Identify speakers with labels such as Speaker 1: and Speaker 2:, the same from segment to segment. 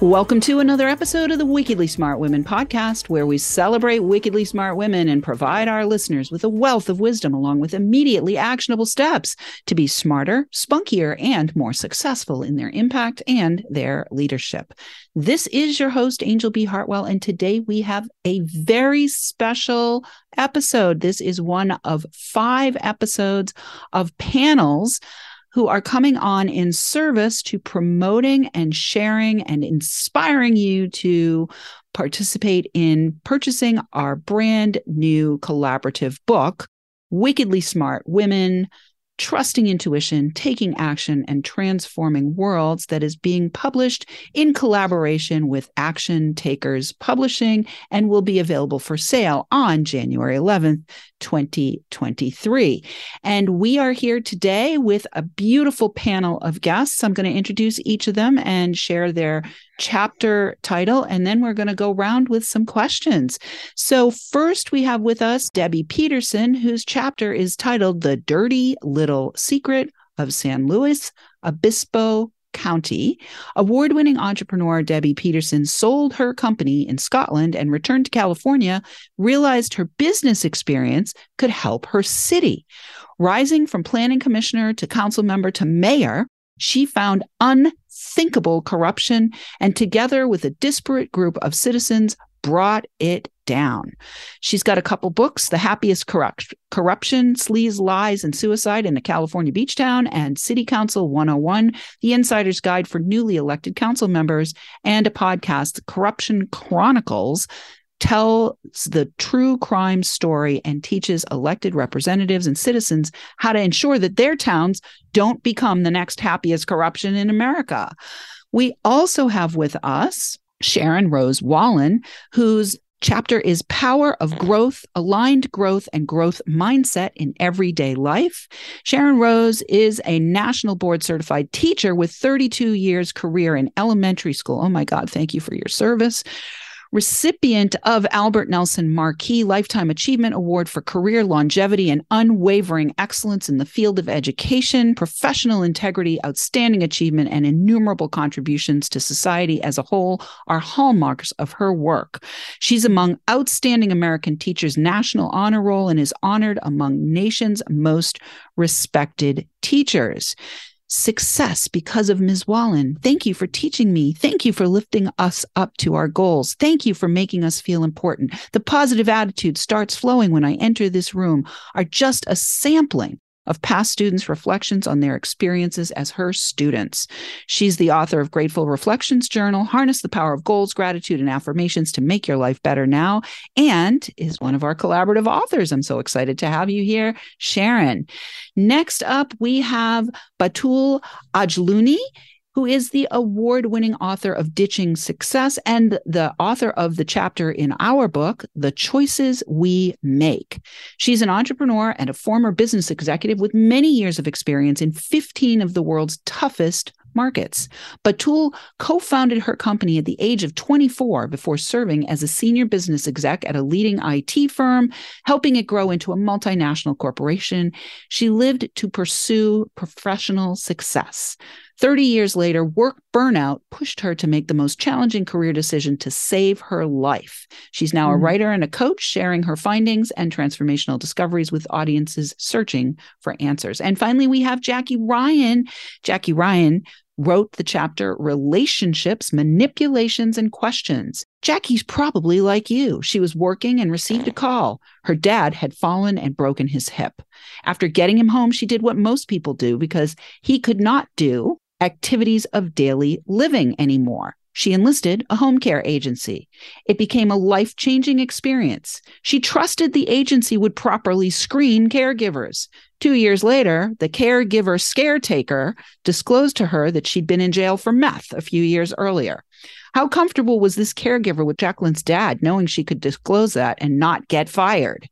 Speaker 1: Welcome to another episode of the Wickedly Smart Women podcast, where we celebrate wickedly smart women and provide our listeners with a wealth of wisdom along with immediately actionable steps to be smarter, spunkier, and more successful in their impact and their leadership. This is your host, Angel B. Hartwell, and today we have a very special episode. This is one of five episodes of panels who are coming on in service to promoting and sharing and inspiring you to participate in purchasing our brand new collaborative book, Wickedly Smart Women Trusting Intuition, Taking Action, and Transforming Worlds, that is being published in collaboration with Action Takers Publishing and will be available for sale on January 11th, 2023. And we are here today with a beautiful panel of guests. I'm going to introduce each of them and share their chapter title, and then we're going to go round with some questions. So, first, we have with us Debbie Peterson, whose chapter is titled The Dirty Little Secret of San Luis Obispo County. Award winning entrepreneur Debbie Peterson sold her company in Scotland and returned to California, realized her business experience could help her city. Rising from planning commissioner to council member to mayor, she found unthinkable corruption and, together with a disparate group of citizens, brought it down. She's got a couple books The Happiest Corrupt- Corruption, Sleaze, Lies, and Suicide in a California Beach Town, and City Council 101, The Insider's Guide for Newly Elected Council Members, and a podcast, Corruption Chronicles. Tells the true crime story and teaches elected representatives and citizens how to ensure that their towns don't become the next happiest corruption in America. We also have with us Sharon Rose Wallen, whose chapter is Power of Growth, Aligned Growth, and Growth Mindset in Everyday Life. Sharon Rose is a national board certified teacher with 32 years career in elementary school. Oh my God, thank you for your service recipient of Albert Nelson Marquis Lifetime Achievement Award for Career Longevity and Unwavering Excellence in the Field of Education, Professional Integrity, Outstanding Achievement, and innumerable contributions to society as a whole are hallmarks of her work. She's among Outstanding American Teachers National Honor Roll and is honored among nation's most respected teachers success because of Ms. Wallen. Thank you for teaching me. Thank you for lifting us up to our goals. Thank you for making us feel important. The positive attitude starts flowing when I enter this room are just a sampling of past students' reflections on their experiences as her students. She's the author of Grateful Reflections Journal, Harness the Power of Goals, Gratitude, and Affirmations to Make Your Life Better Now, and is one of our collaborative authors. I'm so excited to have you here, Sharon. Next up, we have Batul Ajluni who is the award winning author of Ditching Success and the author of the chapter in our book, The Choices We Make. She's an entrepreneur and a former business executive with many years of experience in 15 of the world's toughest markets. Batul co founded her company at the age of 24 before serving as a senior business exec at a leading IT firm, helping it grow into a multinational corporation. She lived to pursue professional success. 30 years later, work burnout pushed her to make the most challenging career decision to save her life. She's now mm. a writer and a coach, sharing her findings and transformational discoveries with audiences searching for answers. And finally, we have Jackie Ryan. Jackie Ryan wrote the chapter Relationships, Manipulations, and Questions. Jackie's probably like you. She was working and received a call. Her dad had fallen and broken his hip. After getting him home, she did what most people do because he could not do activities of daily living anymore. She enlisted a home care agency. It became a life changing experience. She trusted the agency would properly screen caregivers. Two years later, the caregiver scaretaker disclosed to her that she'd been in jail for meth a few years earlier. How comfortable was this caregiver with Jacqueline's dad, knowing she could disclose that and not get fired?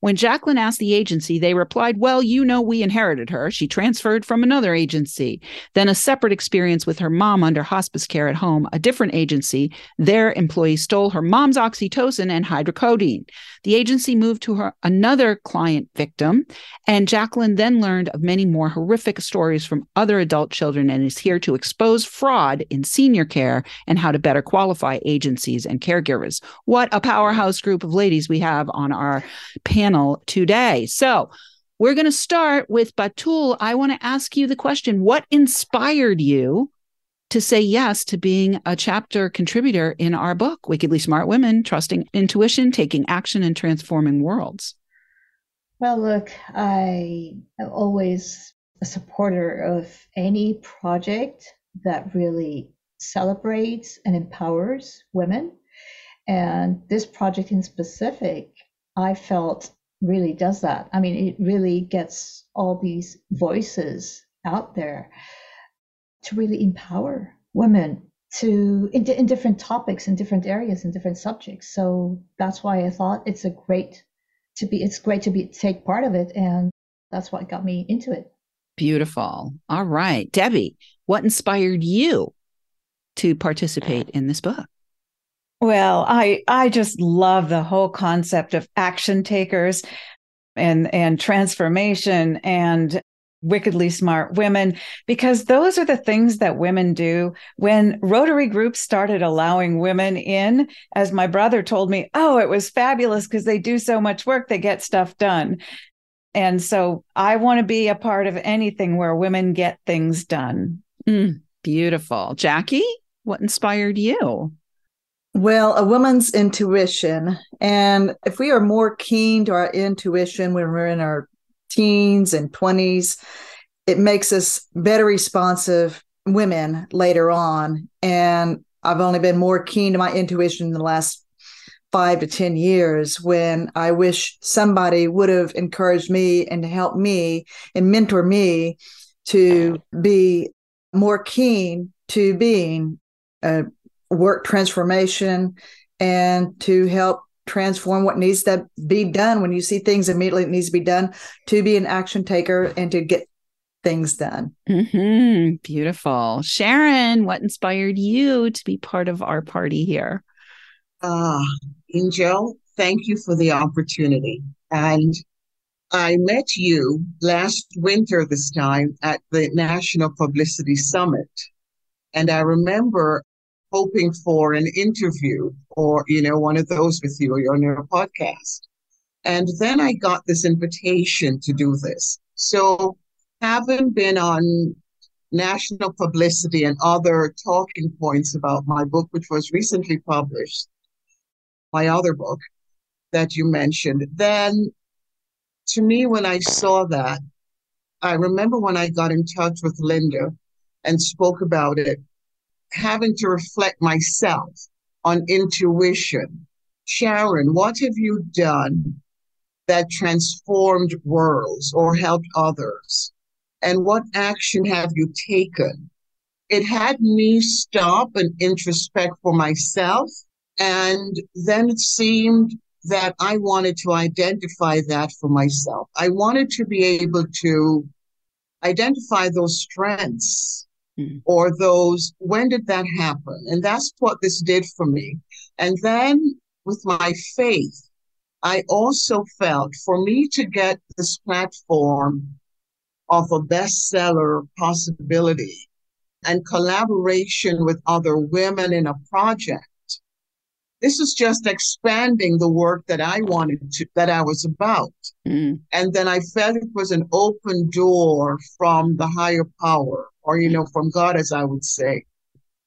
Speaker 1: When Jacqueline asked the agency, they replied, Well, you know, we inherited her. She transferred from another agency. Then a separate experience with her mom under hospice care at home, a different agency. Their employee stole her mom's oxytocin and hydrocodone. The agency moved to her another client victim, and Jacqueline then learned of many more horrific stories from other adult children and is here to expose fraud in senior care and how to better qualify agencies and caregivers. What a powerhouse group of ladies we have on our panel panel today. So, we're going to start with Batul. I want to ask you the question What inspired you to say yes to being a chapter contributor in our book, Wickedly Smart Women Trusting Intuition, Taking Action, and Transforming Worlds?
Speaker 2: Well, look, I am always a supporter of any project that really celebrates and empowers women. And this project in specific, I felt really does that. I mean, it really gets all these voices out there to really empower women to in, in different topics in different areas in different subjects. So that's why i thought it's a great to be it's great to be take part of it and that's what got me into it.
Speaker 1: Beautiful. All right. Debbie what inspired you to participate in this book
Speaker 3: well, I I just love the whole concept of action takers and and transformation and wickedly smart women because those are the things that women do. When rotary groups started allowing women in as my brother told me oh it was fabulous because they do so much work they get stuff done. And so i want to be a part of anything where women get things done.
Speaker 1: Mm, beautiful. Jackie what inspired you
Speaker 4: well, a woman's intuition. And if we are more keen to our intuition when we're in our teens and 20s, it makes us better responsive women later on. And I've only been more keen to my intuition in the last five to 10 years when I wish somebody would have encouraged me and helped me and mentor me to be more keen to being a work transformation and to help transform what needs to be done. When you see things immediately that needs to be done to be an action taker and to get things done.
Speaker 1: Mm-hmm. beautiful. Sharon what inspired you to be part of our party here?
Speaker 5: Ah uh, angel thank you for the opportunity. And I met you last winter this time at the National Publicity Summit. And I remember hoping for an interview or, you know, one of those with you or on your podcast. And then I got this invitation to do this. So having been on national publicity and other talking points about my book, which was recently published, my other book that you mentioned, then to me, when I saw that, I remember when I got in touch with Linda and spoke about it, having to reflect myself on intuition. Sharon, what have you done that transformed worlds or helped others? And what action have you taken? It had me stop and introspect for myself. And then it seemed that I wanted to identify that for myself. I wanted to be able to identify those strengths mm. or those, when did that happen? And that's what this did for me. And then with my faith, I also felt for me to get this platform of a bestseller possibility and collaboration with other women in a project this is just expanding the work that I wanted to, that I was about. Mm. And then I felt it was an open door from the higher power, or, you know, from God, as I would say.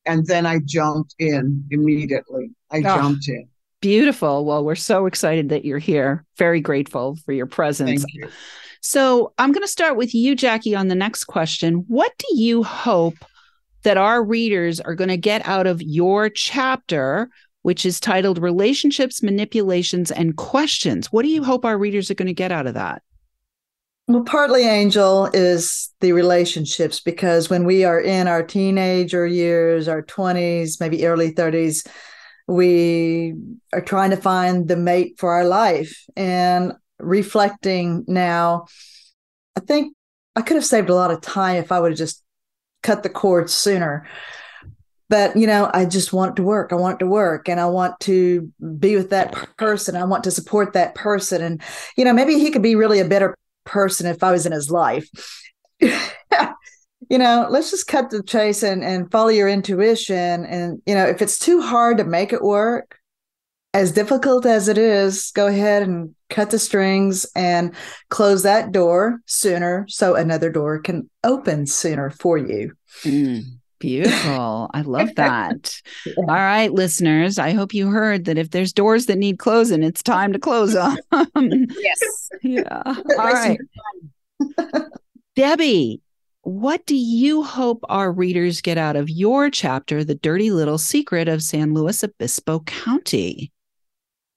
Speaker 5: And then I jumped in immediately. I oh, jumped in.
Speaker 1: Beautiful. Well, we're so excited that you're here. Very grateful for your presence.
Speaker 5: Thank you.
Speaker 1: So I'm going to start with you, Jackie, on the next question. What do you hope that our readers are going to get out of your chapter, which is titled Relationships, Manipulations, and Questions? What do you hope our readers are going to get out of that?
Speaker 4: Well, partly, Angel, is the relationships because when we are in our teenager years, our 20s, maybe early 30s, we are trying to find the mate for our life. And reflecting now, I think I could have saved a lot of time if I would have just cut the cord sooner. But, you know, I just want to work. I want it to work and I want to be with that person. I want to support that person. And, you know, maybe he could be really a better person if I was in his life. you know, let's just cut the chase and, and follow your intuition. And, you know, if it's too hard to make it work, as difficult as it is, go ahead and cut the strings and close that door sooner so another door can open sooner for you.
Speaker 1: Mm, beautiful. I love that. yeah. All right, listeners, I hope you heard that if there's doors that need closing, it's time to close them.
Speaker 3: yes.
Speaker 1: Yeah. All right. Debbie, what do you hope our readers get out of your chapter, The Dirty Little Secret of San Luis Obispo County?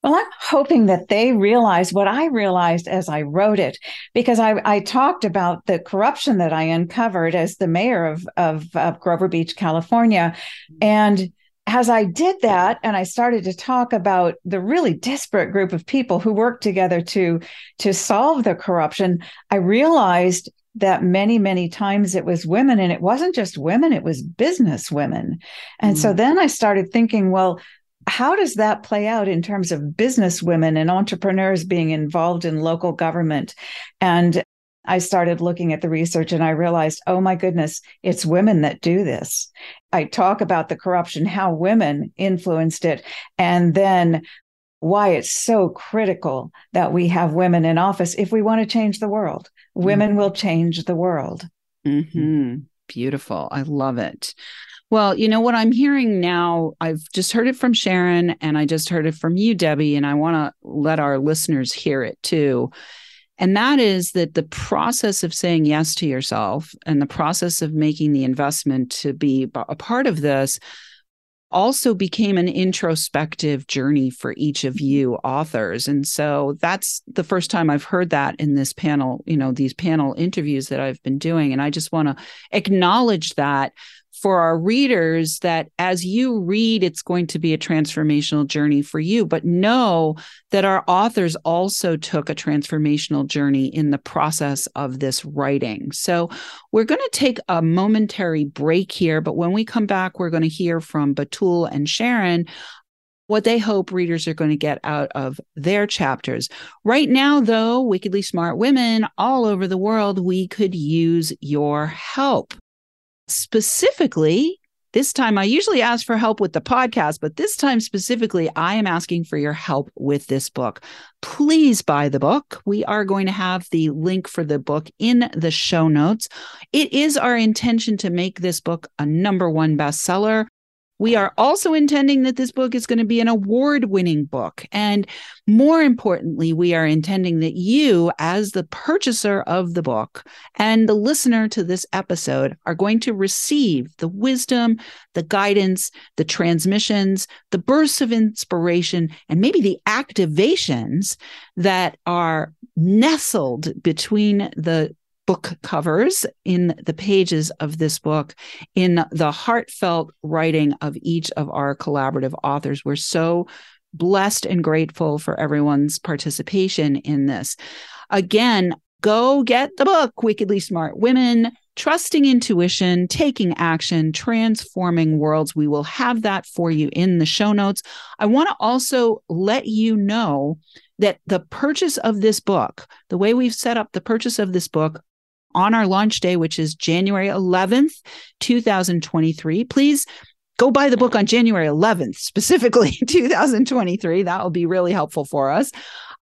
Speaker 3: Well, I'm hoping that they realize what I realized as I wrote it, because I, I talked about the corruption that I uncovered as the mayor of, of, of Grover Beach, California. And as I did that, and I started to talk about the really disparate group of people who worked together to, to solve the corruption, I realized that many, many times it was women, and it wasn't just women, it was business women. And mm. so then I started thinking, well, how does that play out in terms of business women and entrepreneurs being involved in local government? And I started looking at the research and I realized, oh my goodness, it's women that do this. I talk about the corruption, how women influenced it, and then why it's so critical that we have women in office if we want to change the world. Women mm-hmm. will change the world.
Speaker 1: Mm-hmm. Beautiful. I love it. Well, you know what I'm hearing now, I've just heard it from Sharon and I just heard it from you, Debbie, and I want to let our listeners hear it too. And that is that the process of saying yes to yourself and the process of making the investment to be a part of this also became an introspective journey for each of you authors. And so that's the first time I've heard that in this panel, you know, these panel interviews that I've been doing. And I just want to acknowledge that for our readers that as you read, it's going to be a transformational journey for you. But know that our authors also took a transformational journey in the process of this writing. So we're going to take a momentary break here. But when we come back, we're going to hear from Batul and Sharon what they hope readers are going to get out of their chapters. Right now, though, Wickedly Smart Women all over the world, we could use your help. Specifically, this time I usually ask for help with the podcast, but this time specifically, I am asking for your help with this book. Please buy the book. We are going to have the link for the book in the show notes. It is our intention to make this book a number one bestseller. We are also intending that this book is going to be an award winning book. And more importantly, we are intending that you, as the purchaser of the book and the listener to this episode, are going to receive the wisdom, the guidance, the transmissions, the bursts of inspiration, and maybe the activations that are nestled between the book covers in the pages of this book in the heartfelt writing of each of our collaborative authors. We're so blessed and grateful for everyone's participation in this. Again, go get the book, Wickedly Smart Women. Trusting intuition, taking action, transforming worlds. We will have that for you in the show notes. I want to also let you know that the purchase of this book, the way we've set up the purchase of this book, on our launch day, which is January 11th, 2023. Please go buy the book on January 11th, specifically 2023. That will be really helpful for us.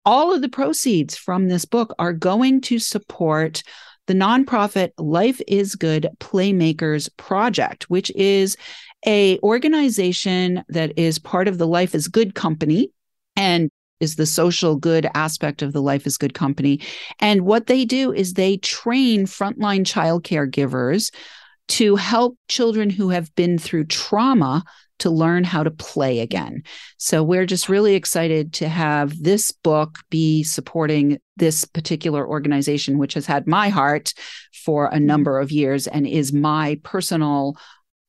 Speaker 1: All of the proceeds from this book are going to support the nonprofit Life is Good Playmakers Project, which is a organization that is part of the Life is Good company and is the social good aspect of the Life is Good company. And what they do is they train frontline child care givers to help children who have been through trauma to learn how to play again. So we're just really excited to have this book be supporting this particular organization, which has had my heart for a mm-hmm. number of years and is my personal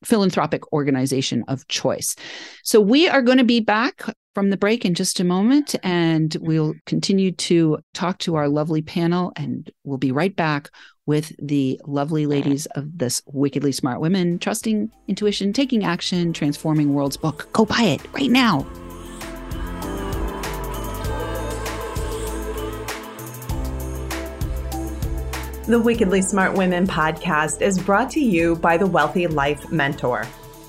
Speaker 1: philanthropic organization of choice. So we are going to be back from the break in just a moment and mm-hmm. we'll continue to talk to our lovely panel and we'll be right back with the lovely ladies of this wickedly smart women trusting intuition taking action transforming worlds book. Go buy it right now.
Speaker 6: The Wickedly Smart Women podcast is brought to you by the Wealthy Life Mentor.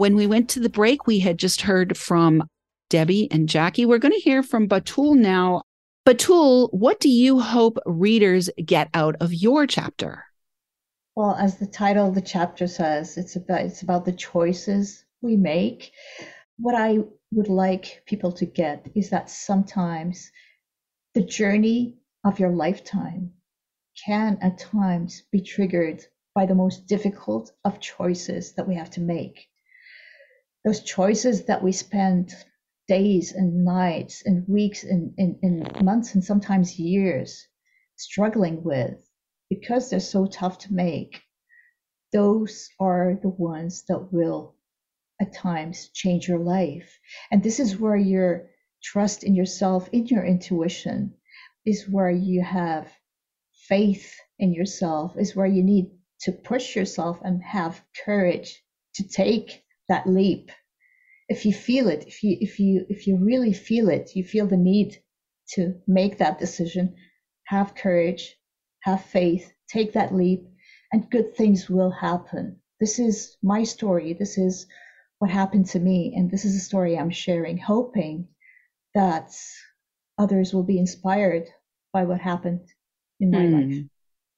Speaker 1: When we went to the break, we had just heard from Debbie and Jackie. We're going to hear from Batul now. Batul, what do you hope readers get out of your chapter?
Speaker 2: Well, as the title of the chapter says, it's about it's about the choices we make. What I would like people to get is that sometimes the journey of your lifetime can at times be triggered by the most difficult of choices that we have to make those choices that we spend days and nights and weeks and, and, and months and sometimes years struggling with because they're so tough to make, those are the ones that will at times change your life. And this is where your trust in yourself, in your intuition, is where you have faith in yourself, is where you need to push yourself and have courage to take that leap. If you feel it if you if you if you really feel it you feel the need to make that decision. Have courage have faith take that leap and good things will happen. This is my story. This is what happened to me and this is a story i'm sharing hoping that others will be inspired by what happened in my mm, life.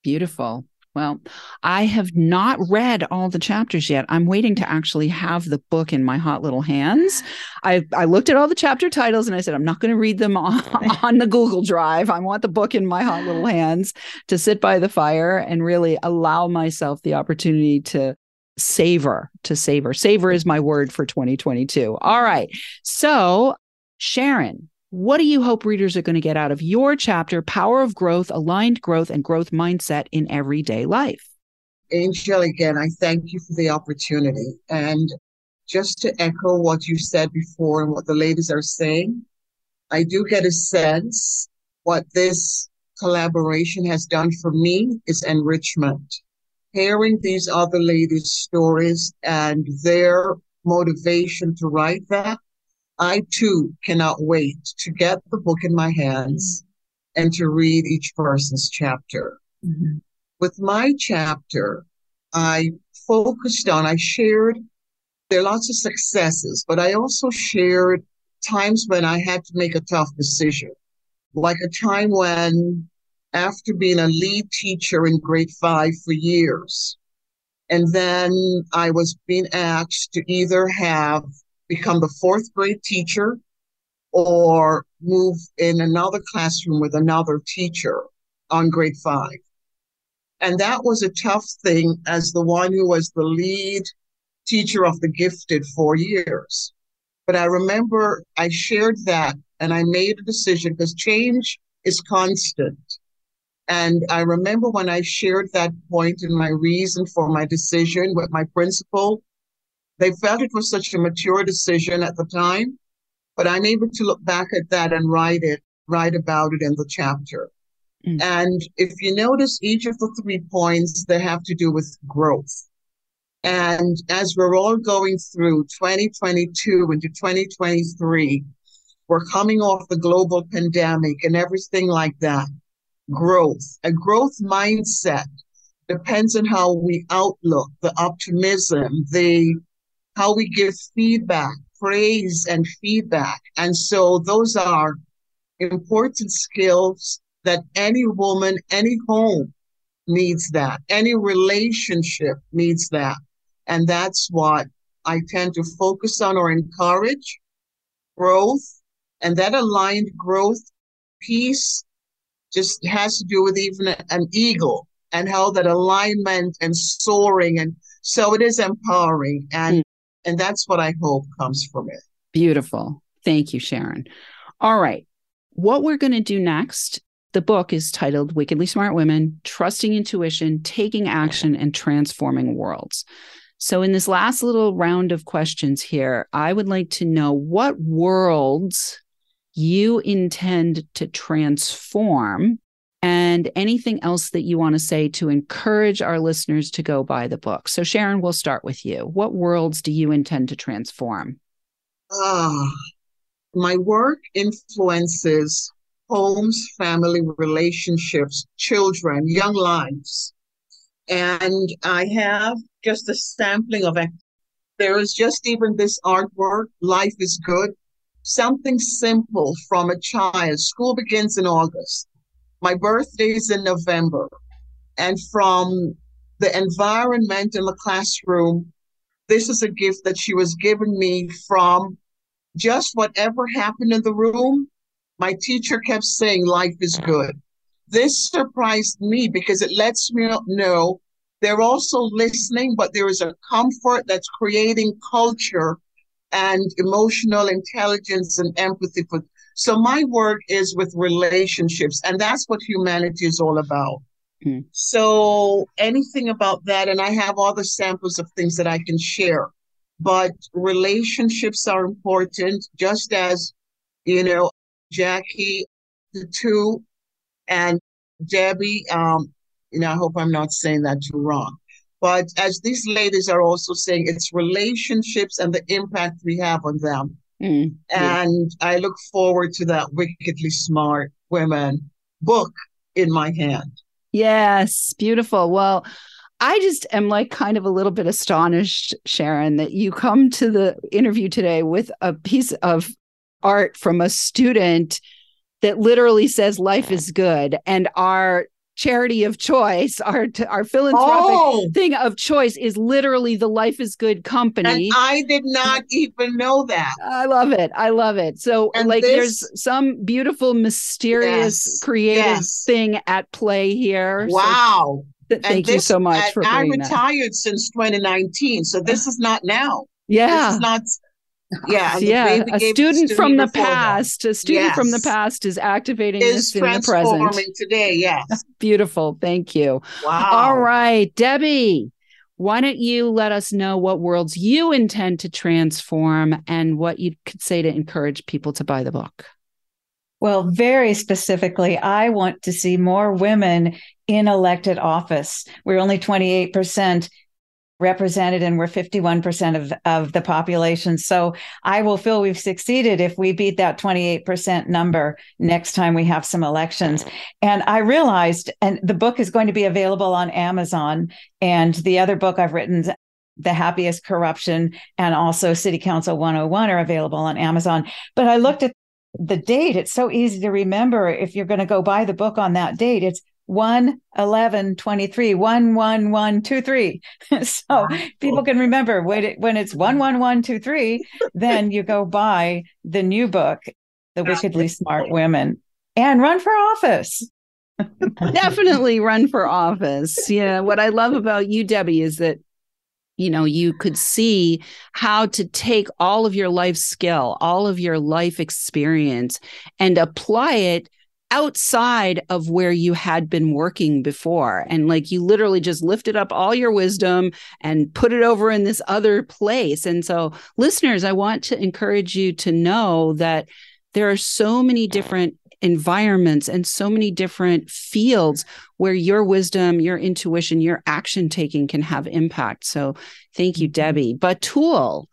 Speaker 1: Beautiful well, I have not read all the chapters yet. I'm waiting to actually have the book in my hot little hands. I, I looked at all the chapter titles and I said, I'm not going to read them on, on the Google Drive. I want the book in my hot little hands to sit by the fire and really allow myself the opportunity to savor, to savor. Savor is my word for 2022. All right. So, Sharon, what do you hope readers are going to get out of your chapter, Power of Growth, Aligned Growth, and Growth Mindset in Everyday Life?
Speaker 5: Angel, again, I thank you for the opportunity. And just to echo what you said before and what the ladies are saying, I do get a sense what this collaboration has done for me is enrichment. Hearing these other ladies' stories and their motivation to write that I too cannot wait to get the book in my hands and to read each person's chapter. Mm-hmm. With my chapter, I focused on, I shared, there are lots of successes, but I also shared times when I had to make a tough decision, like a time when, after being a lead teacher in grade five for years, and then I was being asked to either have become the fourth grade teacher or move in another classroom with another teacher on grade five. And that was a tough thing as the one who was the lead teacher of the gifted for years. But I remember I shared that and I made a decision because change is constant. And I remember when I shared that point and my reason for my decision with my principal, they felt it was such a mature decision at the time, but I'm able to look back at that and write it write about it in the chapter. Mm. And if you notice, each of the three points, they have to do with growth. And as we're all going through 2022 into 2023, we're coming off the global pandemic and everything like that. Growth, a growth mindset depends on how we outlook, the optimism, the how we give feedback, praise and feedback. And so those are important skills that any woman, any home needs that. Any relationship needs that. And that's what I tend to focus on or encourage growth. And that aligned growth piece just has to do with even an eagle and how that alignment and soaring. And so it is empowering. And, mm. And that's what I hope comes from it.
Speaker 1: Beautiful. Thank you, Sharon. All right. What we're going to do next the book is titled Wickedly Smart Women Trusting Intuition, Taking Action, and Transforming Worlds. So, in this last little round of questions here, I would like to know what worlds you intend to transform and anything else that you want to say to encourage our listeners to go buy the book. So, Sharon, we'll start with you. What worlds do you intend to transform?
Speaker 5: Uh, my work influences homes, family relationships, children, young lives. And I have just a sampling of it. There is just even this artwork, Life is Good, something simple from a child. School begins in August. My birthday is in November. And from the environment in the classroom, this is a gift that she was giving me from just whatever happened in the room my teacher kept saying life is good. This surprised me because it lets me know they're also listening, but there is a comfort that's creating culture and emotional intelligence and empathy for. So my work is with relationships, and that's what humanity is all about. Mm. So anything about that, and I have all the samples of things that I can share. But relationships are important, just as you know, Jackie, the two, and Debbie. Um, you know, I hope I'm not saying that too wrong. But as these ladies are also saying, it's relationships and the impact we have on them. Mm, and yeah. I look forward to that wickedly smart women book in my hand.
Speaker 1: Yes, beautiful. Well, I just am like kind of a little bit astonished, Sharon, that you come to the interview today with a piece of art from a student that literally says life is good and our charity of choice our our philanthropic oh. thing of choice is literally the life is good company.
Speaker 5: And i did not even know that.
Speaker 1: I love it. I love it. So and like this, there's some beautiful mysterious yes, creative yes. thing at play here.
Speaker 5: Wow.
Speaker 1: so, thank this, you so much for
Speaker 5: i retired that. since 2019 so this is not now.
Speaker 1: Yeah.
Speaker 5: this is not yeah
Speaker 1: yeah a student from the past that. a student yes. from the past is activating is this in the present
Speaker 5: today yes
Speaker 1: beautiful thank you
Speaker 5: wow
Speaker 1: all right debbie why don't you let us know what worlds you intend to transform and what you could say to encourage people to buy the book
Speaker 3: well, very specifically, I want to see more women in elected office. We're only 28% represented and we're 51% of, of the population. So I will feel we've succeeded if we beat that 28% number next time we have some elections. And I realized, and the book is going to be available on Amazon. And the other book I've written, The Happiest Corruption, and also City Council 101 are available on Amazon. But I looked at the date. It's so easy to remember if you're going to go buy the book on that date. It's 1 11 23 1 1 1 2 3 so people can remember when, it, when it's mm-hmm. 1 1 1 2 3 then you go buy the new book the wickedly smart women and run for office.
Speaker 1: Definitely run for office. Yeah what i love about you debbie is that you know you could see how to take all of your life skill all of your life experience and apply it outside of where you had been working before. And like you literally just lifted up all your wisdom and put it over in this other place. And so, listeners, I want to encourage you to know that there are so many different environments and so many different fields where your wisdom, your intuition, your action taking can have impact. So thank you, mm-hmm. Debbie. Batul,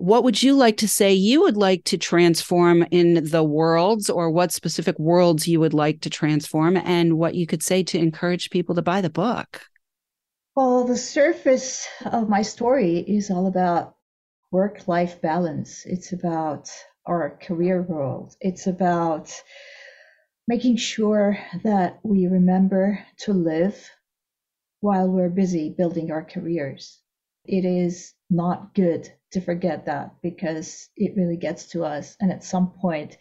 Speaker 1: what would you like to say you would like to transform in the worlds or what specific worlds you would like to transform and what you could say to encourage people to buy the book?
Speaker 2: Well, the surface of my story is all about work life balance. It's about our career world. It's about making sure that we remember to live while we're busy building our careers. It is not good to forget that because it really gets to us. And at some point,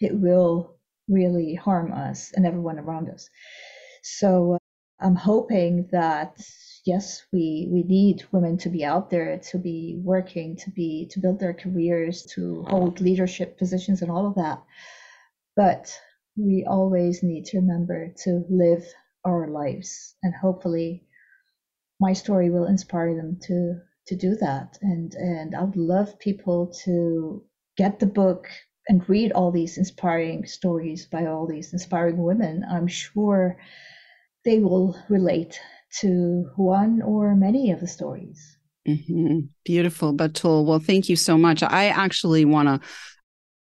Speaker 2: it will really harm us and everyone around us. So uh, I'm hoping that yes, we we need women to be out there, to be working, to be to build their careers, to hold leadership positions, and all of that. But we always need to remember to live our lives, and hopefully, my story will inspire them to to do that. And and I would love people to get the book and read all these inspiring stories by all these inspiring women. I'm sure they will relate to one or many of the stories.
Speaker 1: Mm-hmm. Beautiful, Batul. Well, thank you so much. I actually want to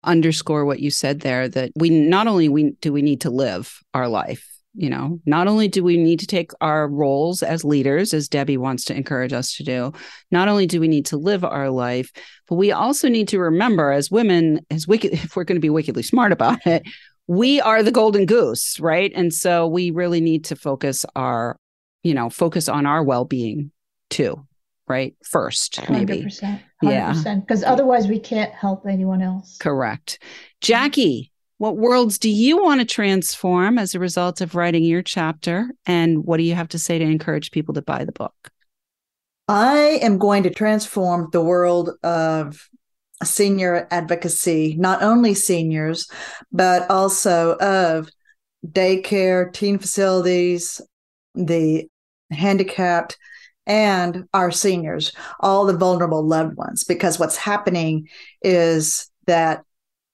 Speaker 1: underscore what you said there that we not only we do we need to live our life you know not only do we need to take our roles as leaders as debbie wants to encourage us to do not only do we need to live our life but we also need to remember as women as wicked if we're going to be wickedly smart about it we are the golden goose right? And so we really need to focus our you know focus on our well-being too right? First maybe.
Speaker 2: 100%, 100, yeah. because otherwise we can't help anyone else.
Speaker 1: Correct. Jackie what worlds do you want to transform as a result of writing your chapter? And what do you have to say to encourage people to buy the book?
Speaker 4: I am going to transform the world of senior advocacy, not only seniors, but also of daycare, teen facilities, the handicapped, and our seniors, all the vulnerable loved ones. Because what's happening is that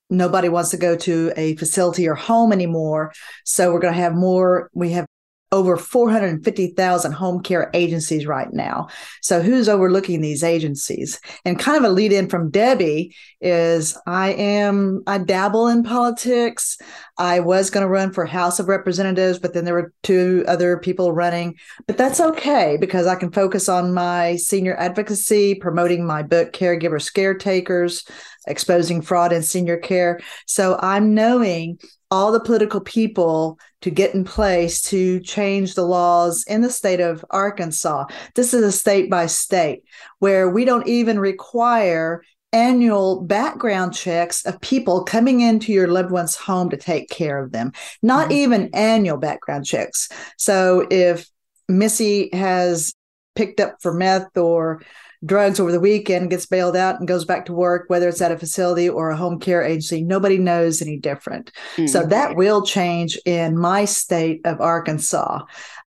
Speaker 4: nobody wants to go to a facility or home anymore. So we're going to have more. We have over 450,000 home care agencies right now. So who's overlooking these agencies? And kind of a lead in from Debbie is I am I dabble in politics. I was going to run for House of Representatives, but then there were two other people running. But that's okay because I can focus on my senior advocacy, promoting my book Caregiver Scaretakers, exposing fraud in senior care. So I'm knowing all the political people to get in place to change the laws in the state of Arkansas. This is a state by state where we don't even require annual background checks of people coming into your loved one's home to take care of them, not mm-hmm. even annual background checks. So if Missy has picked up for meth or drugs over the weekend, gets bailed out, and goes back to work, whether it's at a facility or a home care agency. Nobody knows any different. Mm-hmm. So that will change in my state of Arkansas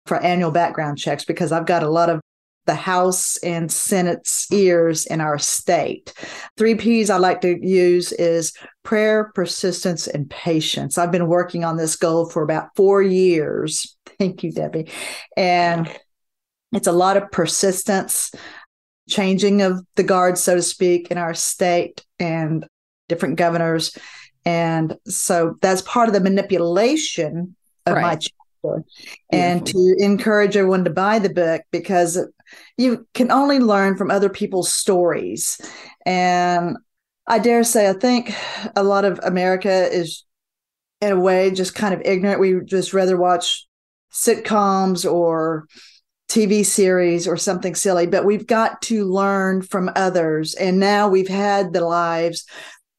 Speaker 4: for annual background checks because I've got a lot of the House and Senate's ears in our state. Three P's I like to use is prayer, persistence, and patience. I've been working on this goal for about four years. Thank you, Debbie. And it's a lot of persistence, changing of the guard, so to speak, in our state and different governors. And so that's part of the manipulation of right. my chapter. And to encourage everyone to buy the book because you can only learn from other people's stories. And I dare say, I think a lot of America is, in a way, just kind of ignorant. We just rather watch sitcoms or TV series or something silly, but we've got to learn from others. And now we've had the lives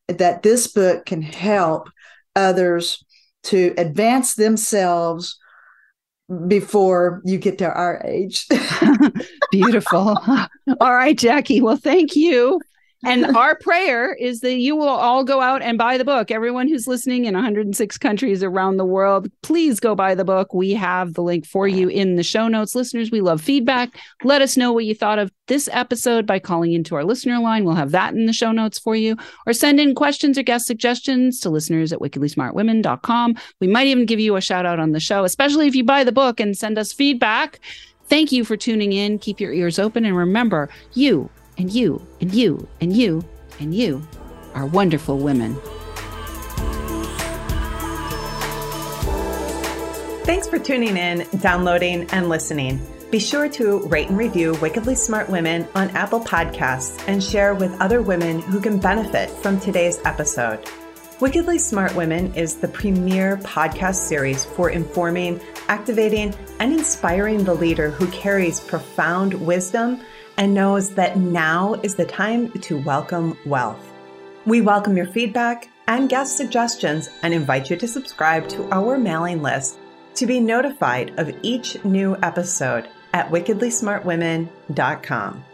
Speaker 4: that this book can help others to advance themselves before you get to our age.
Speaker 1: Beautiful. All right, Jackie. Well, thank you. And our prayer is that you will all go out and buy the book. Everyone who's listening in 106 countries around the world, please go buy the book. We have the link for you in the show notes. Listeners, we love feedback. Let us know what you thought of this episode by calling into our listener line. We'll have that in the show notes for you. Or send in questions or guest suggestions to listeners at wickedlysmartwomen.com. We might even give you a shout out on the show, especially if you buy the book and send us feedback. Thank you for tuning in. Keep your ears open and remember, you and you and you and you and you are wonderful women.
Speaker 6: Thanks for tuning in, downloading, and listening. Be sure to rate and review Wickedly Smart Women on Apple Podcasts and share with other women who can benefit from today's episode. Wickedly Smart Women is the premier podcast series for informing, activating, and inspiring the leader who carries profound wisdom and knows that now is the time to welcome wealth. We welcome your feedback and guest suggestions and invite you to subscribe to our mailing list to be notified of each new episode at wickedlysmartwomen.com.